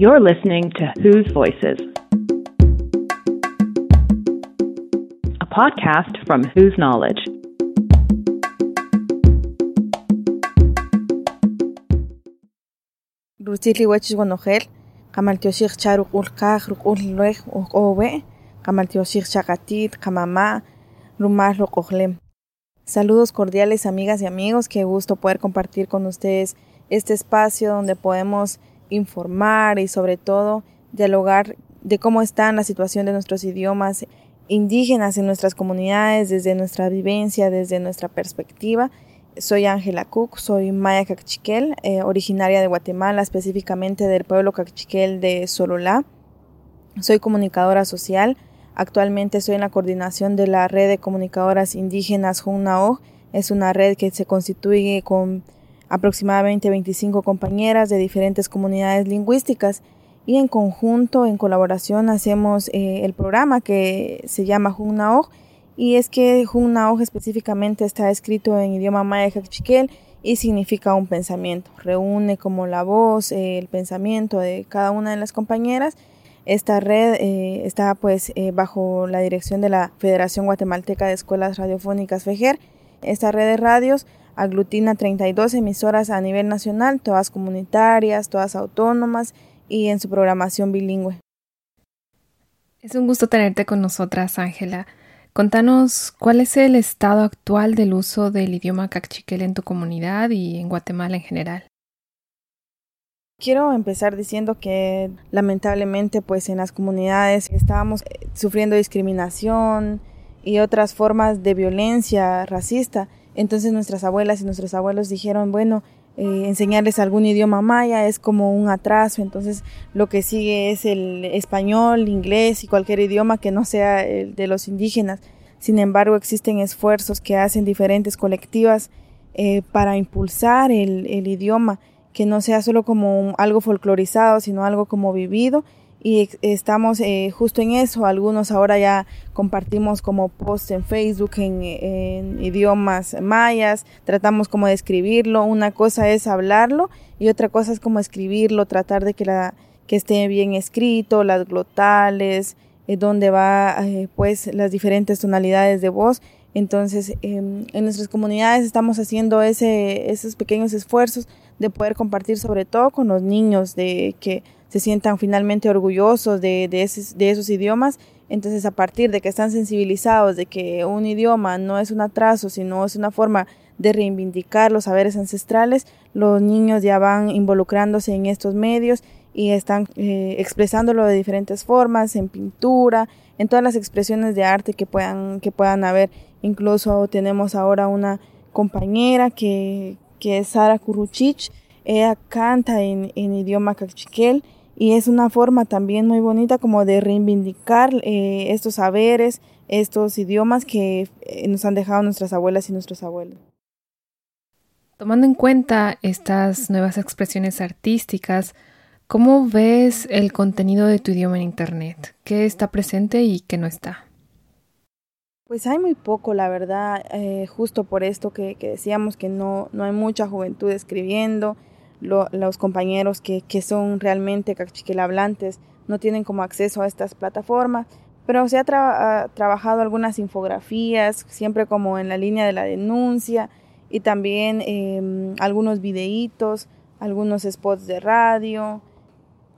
You're listening to Whose Voices, a podcast from Whose Knowledge. Rusili wachis wanojel, kamaltioshik charuk ulkaj, ruk ulluej, owe, kamaltioshik chakatit, kamama, rumal rokohlem. Saludos cordiales amigas y amigos, qué gusto poder compartir con ustedes este espacio donde podemos informar y sobre todo dialogar de cómo está la situación de nuestros idiomas indígenas en nuestras comunidades, desde nuestra vivencia, desde nuestra perspectiva soy Ángela Cook, soy maya cachiquel, eh, originaria de Guatemala, específicamente del pueblo cachiquel de Sololá. Soy comunicadora social. Actualmente soy en la coordinación de la red de comunicadoras indígenas Junnao. Es una red que se constituye con aproximadamente 25 compañeras de diferentes comunidades lingüísticas y en conjunto, en colaboración, hacemos eh, el programa que se llama Junnao y es que Junnao específicamente está escrito en idioma maya cachiquel y significa un pensamiento. Reúne como la voz, eh, el pensamiento de cada una de las compañeras. Esta red eh, está pues bajo la dirección de la Federación Guatemalteca de Escuelas Radiofónicas FEGER. Esta red de radios aglutina 32 emisoras a nivel nacional, todas comunitarias, todas autónomas y en su programación bilingüe. Es un gusto tenerte con nosotras, Ángela. Contanos cuál es el estado actual del uso del idioma cachiquel en tu comunidad y en Guatemala en general. Quiero empezar diciendo que lamentablemente pues en las comunidades estábamos eh, sufriendo discriminación y otras formas de violencia racista. Entonces nuestras abuelas y nuestros abuelos dijeron, bueno, eh, enseñarles algún idioma maya es como un atraso, entonces lo que sigue es el español, inglés y cualquier idioma que no sea el de los indígenas. Sin embargo, existen esfuerzos que hacen diferentes colectivas eh, para impulsar el, el idioma, que no sea solo como algo folclorizado, sino algo como vivido y estamos eh, justo en eso. Algunos ahora ya compartimos como post en Facebook en, idiomas mayas, tratamos como de escribirlo. Una cosa es hablarlo y otra cosa es como escribirlo, tratar de que, la, que esté bien escrito, las glotales, eh, donde va eh, pues las diferentes tonalidades de voz. Entonces, em, en nuestras comunidades estamos haciendo ese, esos pequeños esfuerzos de poder compartir sobre todo con los niños, de que se sientan finalmente orgullosos de, de, esos, idiomas. Entonces, a partir de que están sensibilizados de que un idioma no es un atraso, sino es una forma de reivindicar los saberes ancestrales, los niños ya van involucrándose en estos medios y están eh, expresándolo de diferentes formas, en pintura, en todas las expresiones de arte que puedan, que puedan haber. Incluso tenemos ahora una compañera que, que es Sara Kuruchich, ella canta en, en idioma cachiquel y es una forma también muy bonita como de reivindicar eh, estos saberes, estos idiomas que eh, nos han dejado nuestras abuelas y nuestros abuelos. Tomando en cuenta estas nuevas expresiones artísticas, ¿cómo ves el contenido de tu idioma en Internet? ¿Qué está presente y qué no está? Pues hay muy poco, la verdad, eh, justo por esto que, que, decíamos que no, no hay mucha juventud escribiendo, los compañeros que, que son realmente cachiquel hablantes no tienen como acceso a estas plataformas, pero se ha trabajado algunas infografías, siempre como en la línea de la denuncia, y también em, algunos videitos, algunos spots de radio.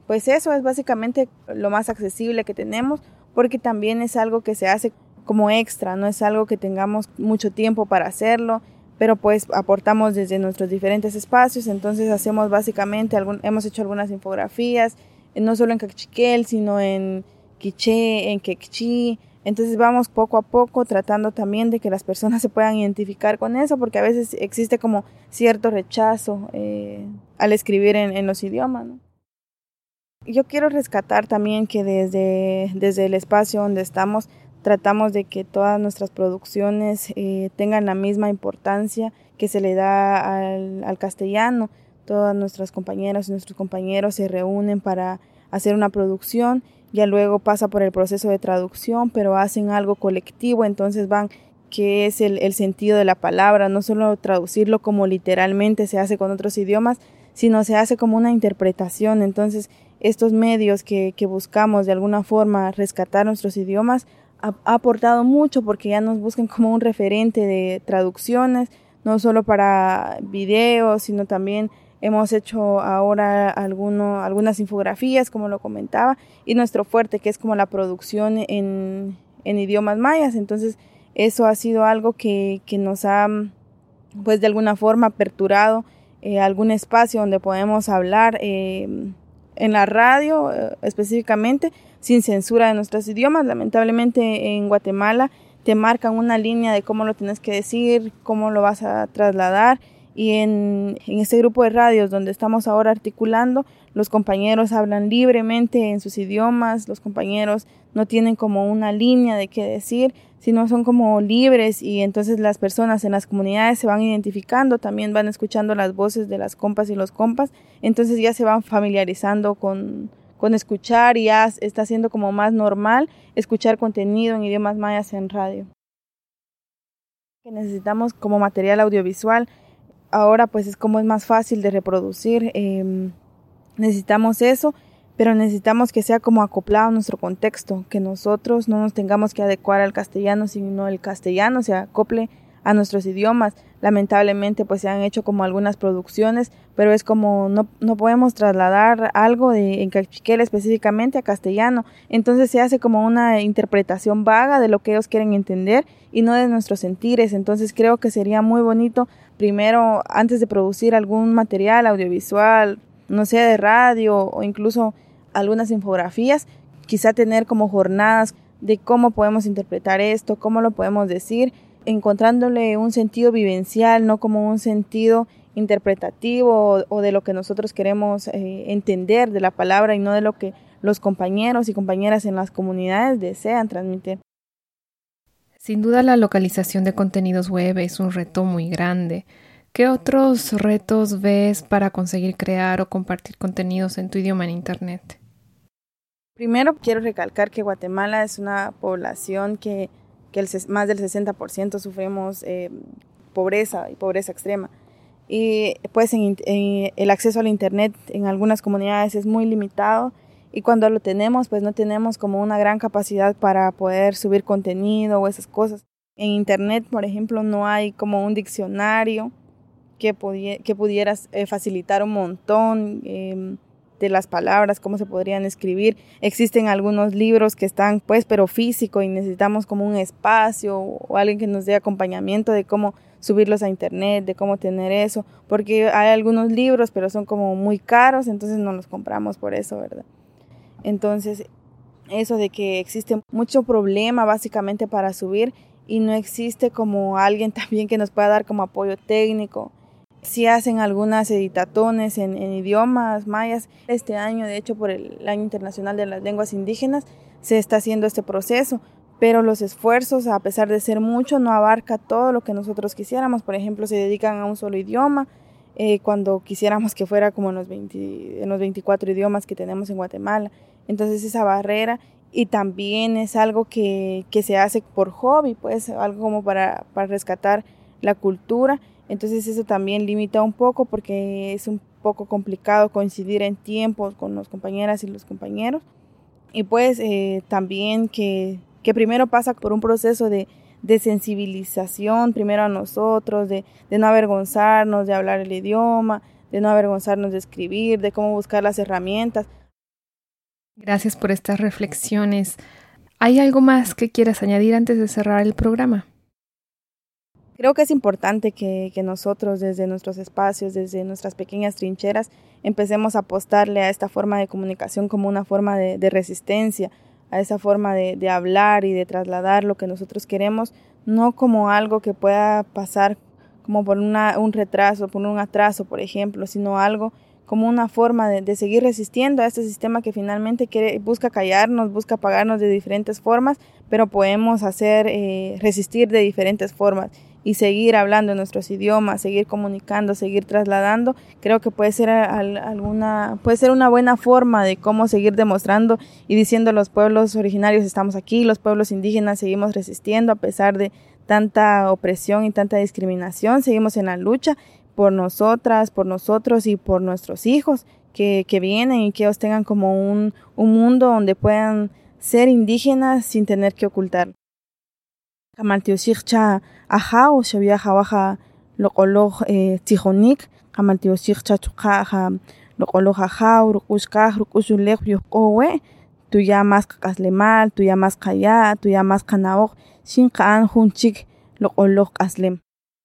Pues eso es básicamente lo más accesible que tenemos, porque también es algo que se hace como extra, no es algo que tengamos mucho tiempo para hacerlo, pero pues aportamos desde nuestros diferentes espacios, entonces hacemos básicamente, algún, hemos hecho algunas infografías, eh, no solo en Cachiquel, sino en Quiché, en Quechí, entonces vamos poco a poco tratando también de que las personas se puedan identificar con eso, porque a veces existe como cierto rechazo eh, al escribir en, los idiomas. Yo quiero rescatar también que desde, desde el espacio donde estamos tratamos de que todas nuestras producciones eh, tengan la misma importancia que se le da al, castellano. Todas nuestras compañeras y nuestros compañeros se reúnen para hacer una producción, ya luego pasa por el proceso de traducción, pero hacen algo colectivo, entonces van qué es el, sentido de la palabra, no solo traducirlo como literalmente se hace con otros idiomas, sino se hace como una interpretación. Entonces, estos medios que buscamos de alguna forma rescatar nuestros idiomas ha, aportado mucho porque ya nos buscan como un referente de traducciones, no solo para videos, sino también hemos hecho ahora alguno, algunas infografías, como lo comentaba, y nuestro fuerte, que es como la producción en, en idiomas mayas. Entonces, eso ha sido algo que, que nos ha, pues de alguna forma, aperturado eh, algún espacio donde podemos hablar eh, en la radio eh, específicamente, sin censura de nuestros idiomas. Lamentablemente en Guatemala te marcan una línea de cómo lo tienes que decir, cómo lo vas a trasladar. Y en, en este grupo de radios donde estamos ahora articulando, los compañeros hablan libremente en sus idiomas, los compañeros no tienen como una línea de qué decir, sino son como libres y entonces las personas en las comunidades se van identificando, también van escuchando las voces de las compas y los compas, entonces ya se van familiarizando con, con escuchar y ya está siendo como más normal escuchar contenido en idiomas mayas en radio. Que necesitamos como material audiovisual, ahora pues es como es más fácil de reproducir, eh, necesitamos eso pero necesitamos que sea como acoplado a nuestro contexto, que nosotros no nos tengamos que adecuar al castellano, sino el castellano se acople a nuestros idiomas. Lamentablemente pues se han hecho como algunas producciones, pero es como no, no podemos trasladar algo de en cachiquel específicamente a castellano. Entonces se hace como una interpretación vaga de lo que ellos quieren entender y no de nuestros sentires. Entonces creo que sería muy bonito primero antes de producir algún material audiovisual, no sé, de radio o incluso algunas infografías, quizá tener como jornadas de cómo podemos interpretar esto, cómo lo podemos decir, encontrándole un sentido vivencial, no como un sentido interpretativo o, de lo que nosotros queremos eh, entender de la palabra y no de lo que los compañeros y compañeras en las comunidades desean transmitir. Sin duda la localización de contenidos web es un reto muy grande. ¿Qué otros retos ves para conseguir crear o compartir contenidos en tu idioma en Internet? Primero quiero recalcar que Guatemala es una población que, que más del 60% sufrimos eh, pobreza y pobreza extrema. Y pues en, el acceso al Internet en algunas comunidades es muy limitado y cuando lo tenemos pues no tenemos como una gran capacidad para poder subir contenido o esas cosas. En Internet, por ejemplo, no hay como un diccionario que, que pudiera eh, facilitar un montón. Eh, de las palabras, cómo se podrían escribir. Existen algunos libros que están pues pero físico y necesitamos como un espacio o alguien que nos dé acompañamiento de cómo subirlos a internet, de cómo tener eso, porque hay algunos libros pero son como muy caros, entonces no los compramos por eso, ¿verdad? Entonces, eso de que existe mucho problema básicamente para subir y no existe como alguien también que nos pueda dar como apoyo técnico Sí hacen algunas editatones en, idiomas mayas. Este año, de hecho, por el Año Internacional de las Lenguas Indígenas, se está haciendo este proceso, pero los esfuerzos, a pesar de ser mucho, no abarca todo lo que nosotros quisiéramos. Por ejemplo, se dedican a un solo idioma, eh, cuando quisiéramos que fuera como en los, 20, en los 24 idiomas que tenemos en Guatemala. Entonces esa barrera y también es algo que, que se hace por hobby, pues algo como para, para rescatar la cultura entonces eso también limita un poco porque es un poco complicado coincidir en tiempos con las compañeras y los compañeros. Y pues eh, también que, que, primero pasa por un proceso de, de sensibilización, primero a nosotros, de, de no avergonzarnos de hablar el idioma, de no avergonzarnos de escribir, de cómo buscar las herramientas. Gracias por estas reflexiones. ¿Hay algo más que quieras añadir antes de cerrar el programa? Creo que es importante que, nosotros desde nuestros espacios, desde nuestras pequeñas trincheras, empecemos a apostarle a esta forma de comunicación como una forma de, resistencia, a esa forma de, hablar y de trasladar lo que nosotros queremos, no como algo que pueda pasar como por una, un retraso, por un atraso, por ejemplo, sino algo como una forma de, seguir resistiendo a este sistema que finalmente busca callarnos, busca apagarnos de diferentes formas, pero podemos hacer eh, resistir de diferentes formas y seguir hablando en nuestros idiomas, seguir comunicando, seguir trasladando, creo que puede ser alguna, puede ser una buena forma de cómo seguir demostrando y diciendo los pueblos originarios estamos aquí, los pueblos indígenas seguimos resistiendo a pesar de tanta opresión y tanta discriminación, seguimos en la lucha, por nosotras, por nosotros y por nuestros hijos que, que vienen y que ellos tengan como un, un mundo donde puedan ser indígenas sin tener que ocultar. Kamaltiushikcha ajao shabia jawaja loqoloj eh, tijonik kamaltiushikcha chuqaja loqoloj ajao rukushkaj rukushulej yuqowe tuya mas qaslemal tuya mas qaya tuya mas qanaoj shin qa'an junchik loqoloj q'aslem